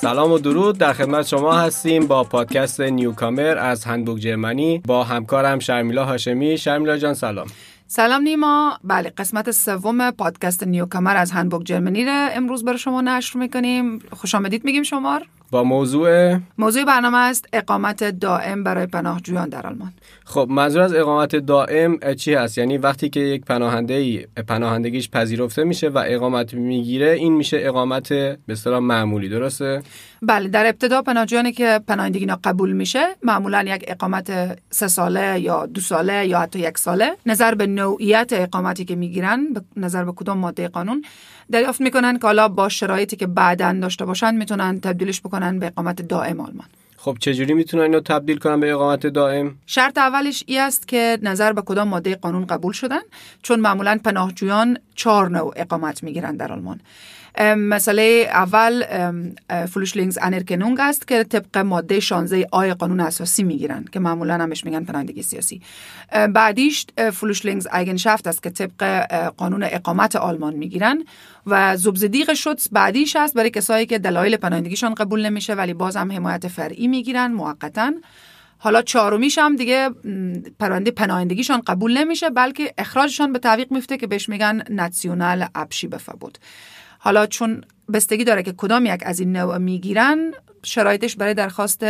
سلام و درود. در خدمت شما هستیم با پادکست نیوکامر از هندبوک جرمنی. با همکارم شرمیلا هاشمی. شرمیلا جان سلام. سلام نیما. بله قسمت سوم پادکست نیوکامر از هندبوک جرمنی را امروز برای شما نشر می‌کنیم. خوش آمدید میگیم شمار با موضوع موضوع برنامه است اقامت دائم برای پناهجویان در آلمان. خب منظور از اقامت دائم چی هست؟ یعنی وقتی که یک پناهنده ای پناهندگیش پذیرفته میشه و اقامت می‌گیره این میشه اقامت به اصطلاح معمولی درسته؟ بله در ابتدا پناهجویانی که پناهندگی اینا قبول میشه معمولا یک اقامت سه ساله یا دو ساله یا حتی یک ساله نظر به نوعیت اقامتی که می‌گیرن نظر به کدوم ماده قانون دریافت می‌کنن که حالا با شرایطی که بعدا داشته باشن می‌تونن تبدیلش بکنن به اقامت دائم آلمان. خب چجوری می‌تونن اینو تبدیل کنن به اقامت دائم؟ شرط اولش ای است که نظر به کدام ماده قانون قبول شدن چون معمولا پناهجویان چهار نوع اقامت می‌گیرن در آلمان. مسئله اول Flüchtlingsanerkennung است که طبق ماده 16 a قانون اساسی می‌گیرن که معمولا همش میگن پناهندگی سیاسی. بعدیش Flüchtlingseigenschaft است که طبق قانون اقامت آلمان می‌گیرن و subsidiärer Schutz بعدیش است برای کسایی که دلایل پناهندگیشان قبول نمیشه ولی باز هم حمایت فرعی می‌گیرن موقتا. حالا چهارمیش هم دیگه پرونده پناهندگیشان قبول نمیشه بلکه اخراجشان به تعویق میفته که بهش میگن nationales Abschiebeverbot حالا چون بستگی داره که کدام یک از این نوع می‌گیرن شرایطش برای درخواست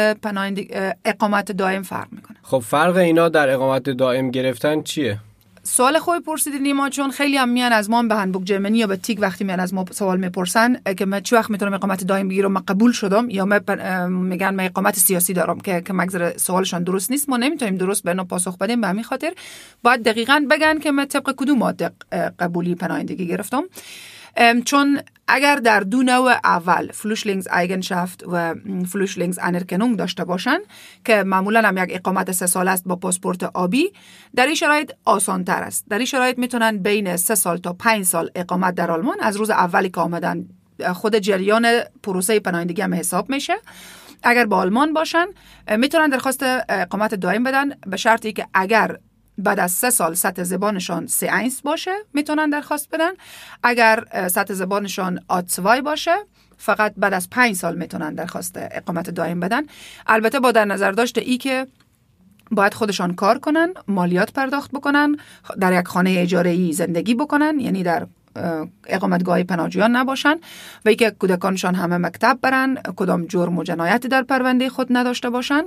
اقامت دائم فرق می‌کنه. خب فرق اینا در اقامت دائم گرفتن چیه؟ سوال خوبی پرسیدید نیما چون خیلی هم میان از ما به هنبوک جرمنی یا به تیک وقتی میان از ما سوال می‌پرسن. که من چه وقت می‌تونم اقامت دائم بگیرم؟ من قبول شدم. یا من میگن من اقامت سیاسی دارم که که مگذر سوالشان درست نیست. ما نمی‌تونیم درست به پاسخ بدیم به همین خاطر. باید دقیقا بگن که من طبق کدوم ماده قبولی پناهندگی گرفتم. چون اگر در دو نوع اول Flüchtlingseigenschaft و Flüchtlingsanerkennung داشته باشن که معمولا هم یک اقامت سه سال است با پاسپورت آبی در این شرایط آسان تر است. در این شرایط می‌تونن بین سه سال تا پنج سال اقامت در آلمان. از روز اولی که آمدن خود جریان پروسه پناهندگی هم حساب میشه. اگر با آلمان باشن می‌تونن درخواست اقامت دائم بدن به شرطی که اگر بعد از سه سال سطح زبانشان سی اینس باشه می‌تونن درخواست بدن. اگر سطح زبانشان آتسوای باشه فقط بعد از پنج سال می‌تونن درخواست اقامت دائم بدن. البته با در نظر داشته ای که باید خودشان کار کنن مالیات پرداخت بکنن در یک خانه اجاره ای زندگی بکنن یعنی در اقامتگاه پناهجویان نباشن و ای که کودکانشان همه مکتب برن کدام جرم و جنایتی در پرونده خود نداشته باشن.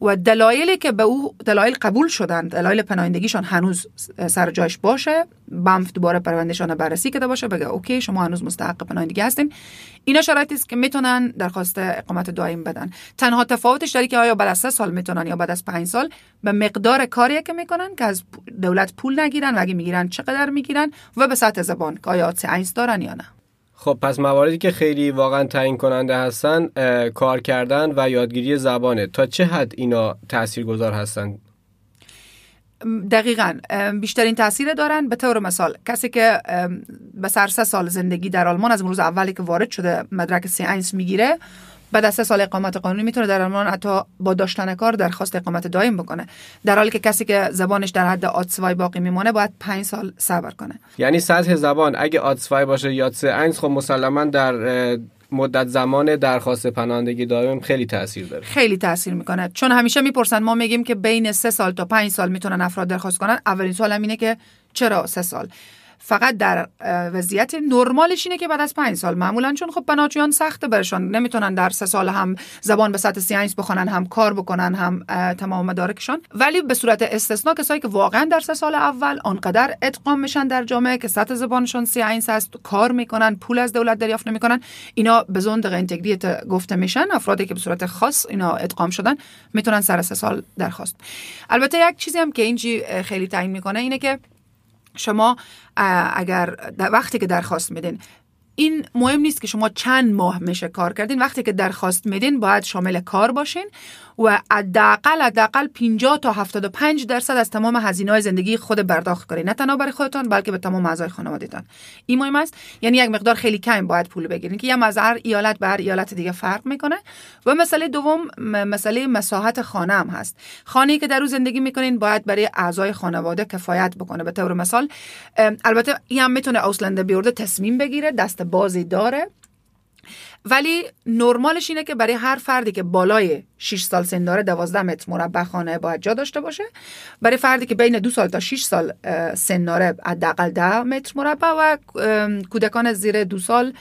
و دلایلی که به او دلایل قبول شدن دلایل پناهندگیشان هنوز سر جایش باشه بمف دوباره پروندهشان بررسی کرده باشه بگه اوکی شما هنوز مستحق پناهندگی هستین. اینا شرایطی است که می‌تونن درخواست اقامت دائم بدن. تنها تفاوتش داره که آیا بعد از سه سال می‌تونن یا بعد از پنج سال به مقدار کاری که می‌کنن که از دولت پول نگیرن و اگه می‌گیرن چقدر می‌گیرن و به سطح زبان که آیا دارن یا نه. خب پس مواردی که خیلی واقعا تعیین کننده هستن کار کردن و یادگیری زبانه. تا چه حد اینا تاثیرگذار هستن؟ دقیقا. بیشترین تاثیر دارن به طور مثال کسی که به سر سه سال زندگی در آلمان از روز اولی که وارد شده مدرک سی می‌گیره بعد از سه سال اقامت قانونی می‌تونه در آلمان حتی با داشتن کار درخواست اقامت دائم بکنه. در حالی که کسی که زبانش در حد آتسوای باقی میمونه باید پنج سال صبر کنه. یعنی سطح زبان اگه آتسوای باشه یا سه اینس خب مسلما در مدت زمان درخواست پناهندگی دائم خیلی تاثیر داره. خیلی تاثیر می‌کنه. چون همیشه می‌پرسن ما میگیم که بین سه سال تا پنج سال می‌تونن افراد درخواست کنن؟ اولین سوال اینه که چرا سه سال؟ فقط در وضعیت نرمالش اینه که بعد از پنج سال. معمولا چون خب پناهجویان سخته برشان. نمی‌تونن در سه سال هم زبان به سطح سیانس بخونن هم کار بکنن هم تمام مدارکشان. ولی به صورت استثنا کسایی که واقعا در سه سال اول آنقدر ادغام میشن در جامعه که سطح زبانشون سیانس هست کار می‌کنن پول از دولت دریافت نمی‌کنن اینا به زندق اینتگریت گفته میشن. افرادی که به صورت خاص اینا ادغام شدن می‌تونن سر سه سال درخواست. البته یک چیزی هم که اینجی خیلی تعیین می‌کنه اینه که شما اگر وقتی که درخواست میدین این مهم نیست که شما چند ماه میشه کار کردین. وقتی که درخواست میدین باید شامل کار باشین. و حداقل حداقل 50 تا 75 درصد از تمام هزینه های زندگی خود برداخت کنید. نه تنها برای خودتان بلکه به تمام اعضای خانوادهتان. این مهم است. یعنی یک مقدار خیلی کم باید پول بگیرین که یه از هر ایالت به ایالت دیگه فرق می‌کنه. و مسئله دوم مسئله مساحت خانه هم هست. خانه‌ای که در او زندگی می‌کنین باید برای اعضای خانواده کفایت بکنه. به طور مثال البته این هم می‌تونه اوسلنده بیورده تصمیم بگیره دست بازی داره. ولی نرمالش اینه که برای هر فردی که بالای 6 سال سن داره 12 متر مربع خانه باید جا داشته باشه. برای فردی که بین دو سال تا 6 سال سن داره حداقل 10 متر مربع و کودکان زیر دو سال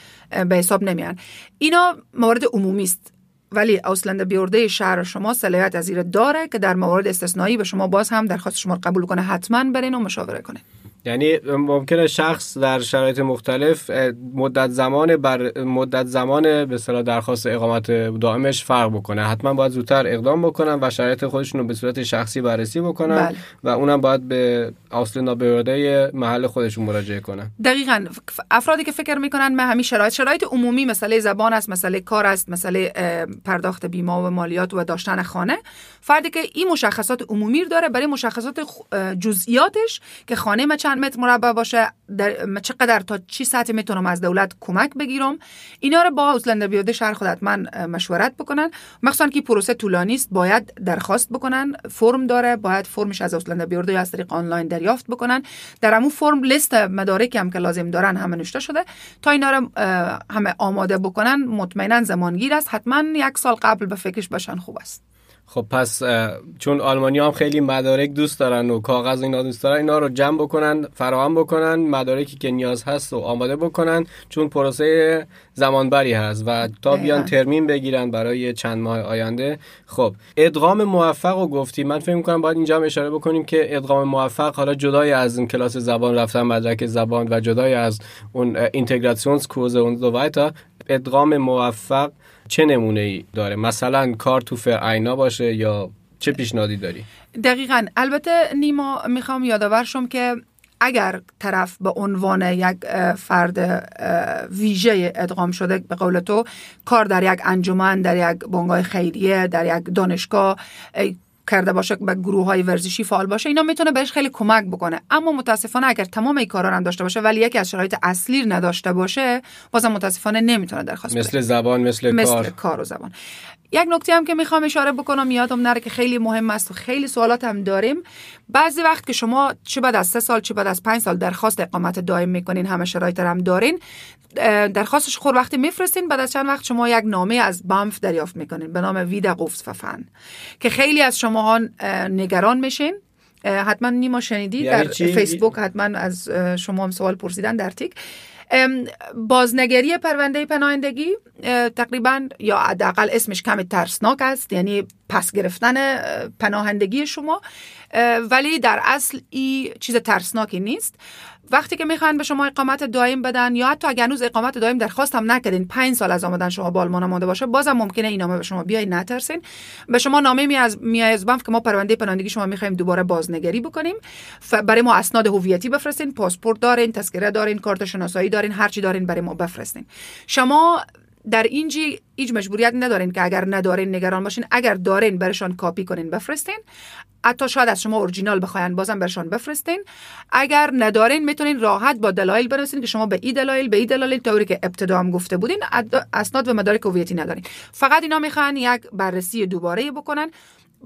به حساب نمیان. اینا موارد عمومی است. ولی اوسلند بیورده شهر شما صلاحیت از داره که در موارد استثنایی به شما باز هم درخواست شما قبول کنه حتما برین و مشاوره کنه یعنی ممکنه شخص در شرایط مختلف مدت زمان بر مدت زمان به اصطلاح درخواست اقامت دائمش فرق بکنه. حتما باید زودتر اقدام بکنن و شرایط خودشون رو به صورت شخصی بررسی بکنن بله. و اونم باید به اصل نابرده محل خودشون مراجعه کنن. دقیقا. افرادی که فکر می‌کنن من همین شرایط شرایط عمومی مسئله زبان است مسئله کار است مسئله پرداخت بیمه و مالیات و داشتن خانه. فردی که این مشخصات عمومی داره برای مشخصات جزئیاتش که خانه چند متر مربع باشه در چقدر تا چی ساعتی می‌تونم از دولت کمک بگیرم؟ اینا رو با اوزلنده بیاده شهر خودت من مشورت بکنن. مخصوصا که پروسه طولانی است باید درخواست بکنن فرم داره باید فرمش از اوزلنده بیورده یا از طریق آنلاین دریافت بکنن. در همون فرم لیست مدارکی هم که لازم دارن همه نوشته شده. تا اینا رو همه آماده بکنن مطمئنا زمانگیر است. حتما یک سال قبل به فکرش باشن خوب است. خب پس چون آلمانی هم خیلی مدارک دوست دارن و کاغذ اینا دوست دارن اینا رو جمع بکنن فراهم بکنن مدارکی که نیاز هست و آماده بکنن چون پروسه زمانبری هست و تا بیان ترمین بگیرن برای چند ماه آینده. خب ادغام موفق رو گفتی من فکر می‌کنم باید اینجا هم اشاره بکنیم که ادغام موفق حالا جدای از این کلاس زبان رفتن مدرک زبان و جدای از اون اینتگراسیونز کوز اون دو ادغام موفق چه نمونه ای داره؟ مثلا کار تو فرعینا باشه یا چه پیشنهادی داری؟ دقیقا. البته نیما می‌خوام یادآور شم که اگر طرف به عنوان یک فرد ویژه ادغام شده به قول تو کار در یک انجمن در یک بنگاه خیریه در یک دانشگاه کرده باشه به گروه های ورزشی فعال باشه اینا می‌تونه بهش خیلی کمک بکنه. اما متاسفانه اگر تمام این کارا هم داشته باشه ولی یکی از شرایط اصلی نداشته باشه بازم متاسفانه نمی‌تونه درخواست مثل زبان مثل, مثل کار کار و زبان. یک نکته هم که می‌خوام اشاره بکنم یادم نره که خیلی مهم است و خیلی سوالات هم داریم. بعضی وقت که شما چه بعد از سه سال چه بعد از پنج سال درخواست اقامت دائم می‌کنین همه شرایط هم دارین درخواستش خور وقتی میفرستین بعد از چند وقت شما یک نامه از بامف دریافت می‌کنین به نام ویدا ففن که خیلی از شما نگران میشین. حتما نیما شنیدی یعنی در فیسبوک حتما از شما هم سوال پرسیدن در تیک. بازنگری پرونده پناهندگی تقریبا یا حداقل اسمش کمی ترسناک است یعنی پس گرفتن پناهندگی شما ولی در اصل این چیز ترسناکی نیست. وقتی که می‌خوان به شما اقامت دائم بدن یا حتی اگر هنوز اقامت دائم درخواست هم نکردین پنج سال از آمدن شما بالمان مانده باشه بازم ممکنه این نامه به شما بیای نترسین. به شما نامه می از می از که ما پرونده پناهندگی شما می‌خوایم دوباره بازنگری بکنیم. برای ما اسناد هویتی بفرستین پاسپورت دارین تذکره دارین کارت شناسایی دارین هر چی دارین برای ما بفرستین. شما در اینجی هیچ مجبوریت ندارین که اگر ندارین نگران باشین. اگر دارین برشان کاپی کنین بفرستین. حتی شاید از شما اورجینال بخواین بازم برشان بفرستین. اگر ندارین می‌تونین راحت با دلایل بنویسین که شما به این دلایل به این دلایل طوری که ابتدا هم گفته بودین اسناد و مدارک هویتی ندارین. فقط اینا می‌خوان یک بررسی دوباره بکنن.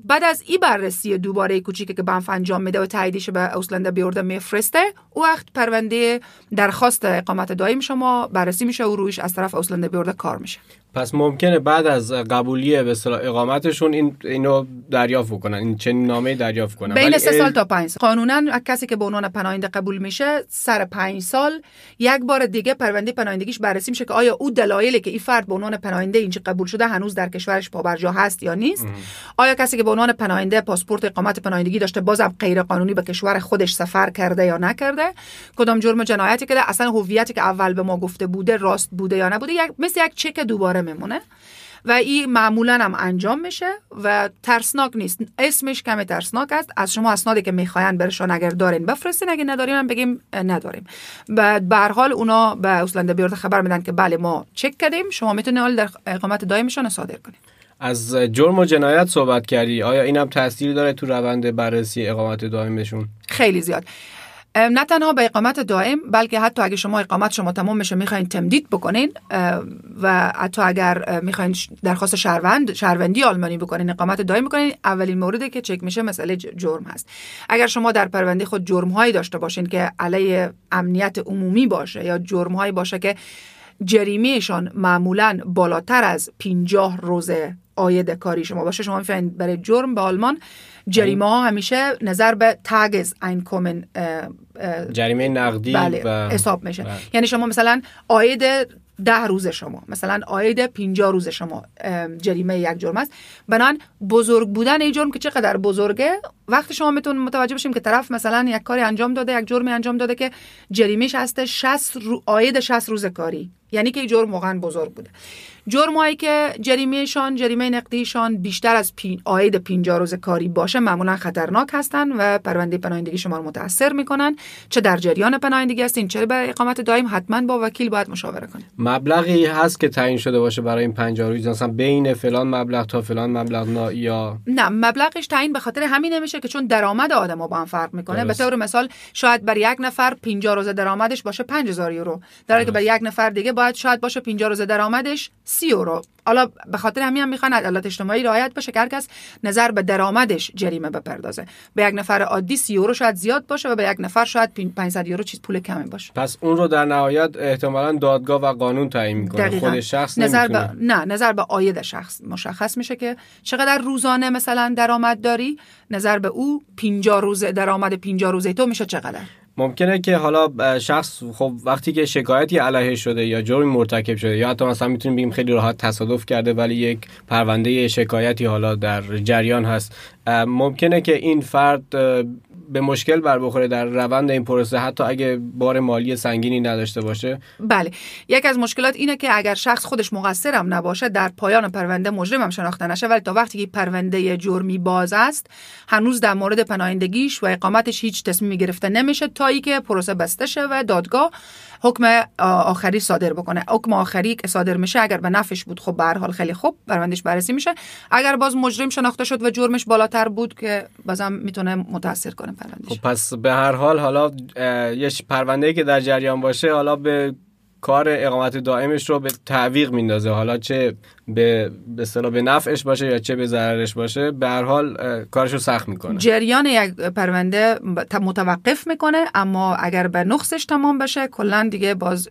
بعد از این بررسی دوباره کوچیکی که بنف انجام میده و تاییدش به اوسلنده بیورده میفرسته او وقت پرونده درخواست اقامت دائم شما بررسی میشه و رویش از طرف اوسلنده بیورده کار میشه. پس ممکنه بعد از قبولی به اصطلاح اقامتشون این اینو دریافت بکنن این چنین نامه دریافت کنن. بین سه سال تا پنج سال. قانونا کسی که به عنوان پناهنده قبول میشه سر پنج سال. یک بار دیگه پرونده پناهندگیش بررسی میشه که آیا او دلایلی که این فرد به عنوان پناهنده اینجا قبول شده هنوز در کشورش پابرجا هست یا نیست؟ آیا کسی که به عنوان پناهنده پاسپورت اقامت پناهندگی داشته بازم غیر قانونی به کشور خودش سفر کرده یا نکرده؟ کدام جرم جنایتی که اصلا هویتی که اول به ما گفته بوده راست بوده یا نبوده؟ یک مثل یک چک دوباره میمونه. و این معمولا هم انجام میشه و ترسناک نیست. اسمش کمی ترسناک است. از شما اسنادی که می‌خواین برشان اگر دارین بفرستین. اگه ندارین هم بگیم نداریم. بعد به حال اونا به اصلنده بیورد خبر میدن که بله ما چک کردیم. شما می‌تونید در اقامت دائمشان صادر کنید از جرم و جنایت صحبت کردی. آیا این هم تاثیر داره تو روند بررسی اقامت دائمشون خیلی زیاد. نه تنها به اقامت دائم بلکه حتی اگر شما اقامت شما تمام میشه می‌خواین تمدید بکنین و حتی اگر می‌خواین درخواست شهروند شهروندی آلمانی بکنین اقامت دائم بکنین اولین موردی که چک میشه مسئله جرم هست. اگر شما در پرونده خود جرم هایی داشته باشین که علیه امنیت عمومی باشه یا جرم هایی باشه که جریمهشان معمولا بالاتر از 50 روز آید کاری شما. باشه شما می‌فهمید. برای جرم به آلمان جریمه ها همیشه نظر به تگز این کومن جریمه نقدی بله و حساب میشه. بله. یعنی شما مثلا آید ده روز شما مثلا آید 50 روز شما جریمه یک جرم است. بنان بزرگ بودن این جرم که چقدر بزرگه وقتی شما میتون متوجه بشیم که طرف مثلا یک کاری انجام داده یک جرمی انجام داده که جریمهش هست 60 رو... آید 60 روز کاری. یعنی که این جرم واقعا بزرگ بوده. جرمایی که جریمهشان جریمه نقدیشان بیشتر از پی... آید 50 روز کاری باشه معمولا خطرناک هستن و پرونده پناهندگی شما رو متاثر می‌کنن. چه در جریان پناهندگی هستین چه برای اقامت دائم حتما با وکیل باید مشاوره کنید مبلغی هست که تعیین شده باشه برای این 50 روز. مثلا بین فلان مبلغ تا فلان مبلغ نا یا نه مبلغش تعیین به خاطر همین نمیشه که چون درآمد آدمو با هم فرق می‌کنه. به. طور مثال شاید بر یک نفر 50 روز درآمدش باشه 5000 یورو. در حالی که بر یک نفر دیگه باید شاید باشه 50 روز درآمدش 30 یورو حالا به خاطر همین هم می‌خوان عدالت اجتماعی رعایت بشه که هر کس نظر به درآمدش جریمه بپردازه. به یک نفر عادی 30 یورو شاید زیاد باشه و به یک نفر شاید 500 یورو چیز پول کمی باشه. پس اون رو در نهایت احتمالا دادگاه و قانون تعیین می‌کنه. دقیقاً. خود شخص نظر به نه نظر به آید شخص مشخص میشه که چقدر روزانه مثلا درآمد داری نظر به او 50 روز درآمد 50 روزه تو میشه چقدر. ممکنه که حالا شخص خب وقتی که شکایتی علیه شده یا جرمی مرتکب شده یا حتی مثلا می‌تونیم بگیم خیلی راحت تصادف کرده ولی یک پرونده شکایتی حالا در جریان هست ممکنه که این فرد به مشکل بر بخوره در روند این پروسه حتی اگه بار مالی سنگینی نداشته باشه. بله. یکی از مشکلات اینه که اگر شخص خودش مقصرم نباشه در پایان پرونده مجرم هم شناخته نشه. ولی تا وقتی که پرونده جرمی باز است هنوز در مورد پناهندگیش و اقامتش هیچ تصمیمی گرفته نمیشه. تا ای که پروسه بسته شه و دادگاه حکم آخری صادر بکنه. حکم آخری که صادر میشه اگر به نفعش بود خب به حال خیلی خوب پروندهش بررسی میشه. اگر باز مجرم شناخته شد و جرمش بالاتر بود که بازم می‌تونه متاثر کنه پروندهش خب پس به هر حال حالا یه پرونده که در جریان باشه حالا به کار اقامت دائمش رو به تعویق میندازه. حالا چه به به به نفعش باشه یا چه به ضررش باشه به هر حال کارش رو سخت می‌کنه. جریان یک پرونده متوقف می‌کنه اما اگر به نقصش تمام بشه کلا دیگه باز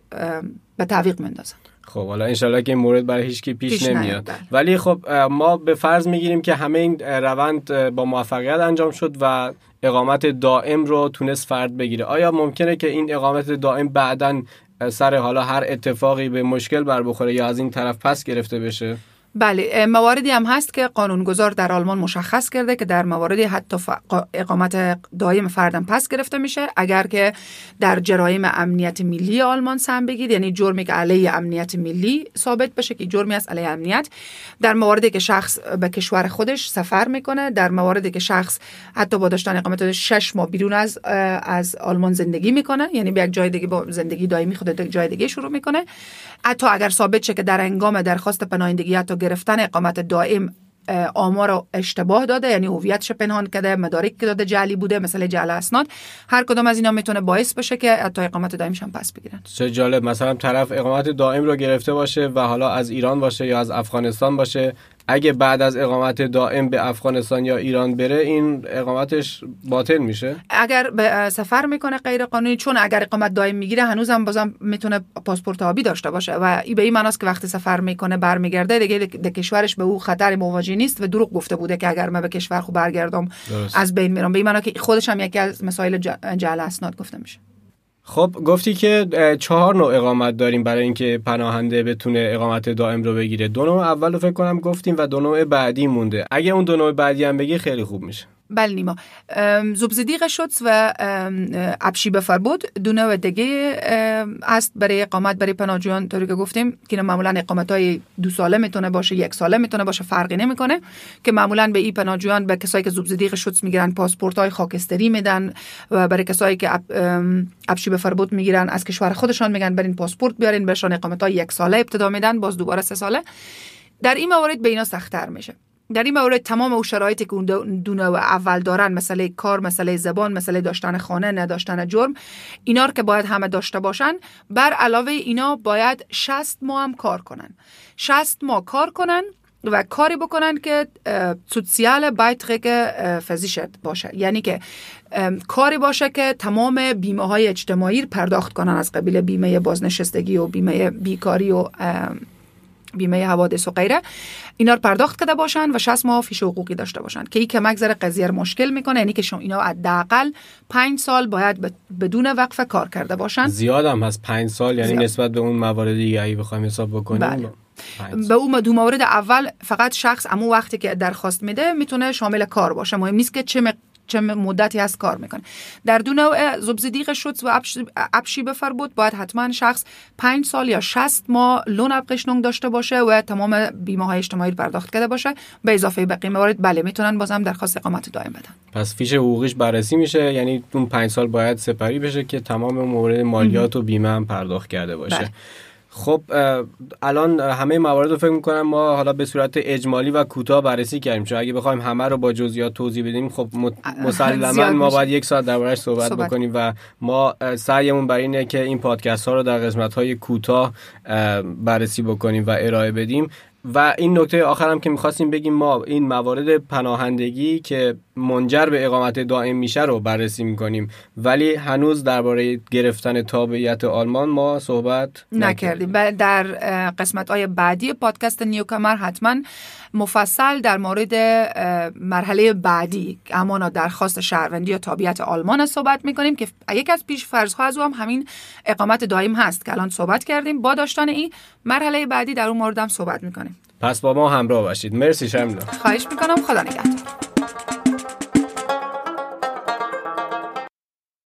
به تعویق میندازن. خب حالا انشالله که این مورد برای هیچ کی پیش, پیش نمیاد. بله. ولی خب ما به فرض می‌گیریم که همه این روند با موفقیت انجام شد و اقامت دائم رو تونست فرد بگیره. آیا ممکنه که این اقامت دائم بعدا سر حالا هر اتفاقی به مشکل بر بخوره یا از این طرف پس گرفته بشه. بله مواردی هم هست که قانونگذار در آلمان مشخص کرده که در مواردی حتی اقامت دائم فردم پس گرفته میشه. اگر که در جرایم امنیت ملی آلمان سم بگیر یعنی جرمی که علیه امنیت ملی ثابت بشه که جرمی است علیه امنیت در مواردی که شخص به کشور خودش سفر می‌کنه در مواردی که شخص حتی با داشتن اقامت شش ماه بیرون از از آلمان زندگی می‌کنه یعنی به یک جای دیگه با زندگی دائمی خود جای دیگه شروع می‌کنه. حتی اگر ثابت شه که در انگام درخواست پناهندگی حتی گرفتن اقامت دائم آمار اشتباه داده یعنی هویتش پنهان کرده مدارک که داده جعلی بوده مثل جعل اسناد. هر کدام از اینا می‌تونه باعث بشه که حتی اقامت دائمش هم پس بگیرن. چه جالب. مثلا طرف اقامت دائم رو گرفته باشه و حالا از ایران باشه یا از افغانستان باشه. اگه بعد از اقامت دائم به افغانستان یا ایران بره این اقامتش باطل میشه؟ اگر به سفر می‌کنه غیر قانونی چون اگر اقامت دائم می‌گیره هنوزم بازم می‌تونه پاسپورت آبی داشته باشه و این به این معناست که وقتی سفر می‌کنه برمیگرده دیگه در کشورش به او خطر مواجه نیست و دروغ گفته بوده که اگر من به کشور خود برگردم درست. از بین میرم. به این معنی که خودش هم یکی از مسائل جعل اسناد گفته میشه. خب گفتی که چهار نوع اقامت داریم برای اینکه پناهنده بتونه اقامت دائم رو بگیره. دو نوع اول رو فکر کنم گفتیم و دو نوع بعدی مونده. اگه اون دو نوع بعدی هم بگی خیلی خوب میشه. بله نیما. ام، زوبزدیق شدس و ام، ابشیبه فربود. دو نوع دیگه است برای اقامت. برای پناهجویان طوری که گفتیم که معمولا اقامت های دو ساله می‌تونه باشه یک ساله می‌تونه باشه فرقی نمی‌کنه. که معمولا به این پناهجویان به کسایی که زوبزدیق شدس می‌گیرن پاسپورت های خاکستری میدن و برای کسایی که اب- ام، ابشیبه فربود می‌گیرن از کشور خودشان میگن برین پاسپورت بیارین بهشان اقامت های یک ساله ابتدا میدن باز دوباره سه ساله. در این موارد به اینا سختتر میشه. در این مورد تمام او شرایطی که اون دو- دو نوع اول دارن مسئله کار مسئله زبان مسئله داشتن خانه نداشتن جرم اینا که باید همه داشته باشن بر علاوه اینا باید 60 ماه هم کار کنن. 60 ماه کار کنن و کاری بکنن که سوسیال بایتریک فزیشت باشه. یعنی که کاری باشه که تمام بیمه های اجتماعی پرداخت کنن از قبیل بیمه بازنشستگی و بیمه بیکاری و بیمه حوادث و غیره اینا رو پرداخت کرده باشن و 60 ماه فیش حقوقی داشته باشن. که این کمک ذره قضیه مشکل می‌کنه یعنی که شما اینا حداقل 5 سال باید بدون وقفه کار کرده باشن. زیاد هم هست. 5 سال یعنی زیاد. نسبت به اون موارد دیگه ای بخوایم حساب بکنیم. بله. به اون دو مورد اول فقط شخص امو وقتی که درخواست میده می‌تونه شامل کار باشه. مهم نیست که چه چه مدتی هست کار می‌کنه. در دو نوع زبزدیق شد و ابشی بفر بود باید حتما شخص پنج سال یا شست ماه لون ابقشنونگ داشته باشه و تمام بیمه های اجتماعی پرداخت کرده باشه. به اضافه بقیه موارد بله می‌تونن بازم درخواست اقامت دائم بدن. پس فیش حقوقیش بررسی میشه. یعنی اون پنج سال باید سپری بشه که تمام مورد مالیات و بیمه هم پرداخت کرده باشه. بله. خب الان همه موارد رو فکر می‌کنم ما حالا به صورت اجمالی و کوتاه بررسی کردیم. چون اگه بخوایم همه رو با جزئیات توضیح بدیم خب مسلما ما باید یک ساعت دربارش صحبت, صحبت بکنیم و ما سعیمون بر اینه که این پادکست ها رو در قسمت های کوتاه بررسی بکنیم و ارائه بدیم. و این نکته آخرم که می‌خواستیم بگیم ما این موارد پناهندگی که منجر به اقامت دائم میشه رو بررسی می‌کنیم. ولی هنوز درباره گرفتن تابعیت آلمان ما صحبت نکردیم. و در قسمت های بعدی پادکست نیوکمر حتما مفصل در مورد مرحله بعدی. امانا درخواست شهروندی یا تابعیت آلمان صحبت می‌کنیم که یک از پیش فرض از او هم همین اقامت دائم هست که الان صحبت کردیم. با داشتن این مرحله بعدی در اون مورد هم صحبت می‌کنیم. پس با ما همراه باشید. مرسی شملا خواهش می‌کنم. خدا نگهدار.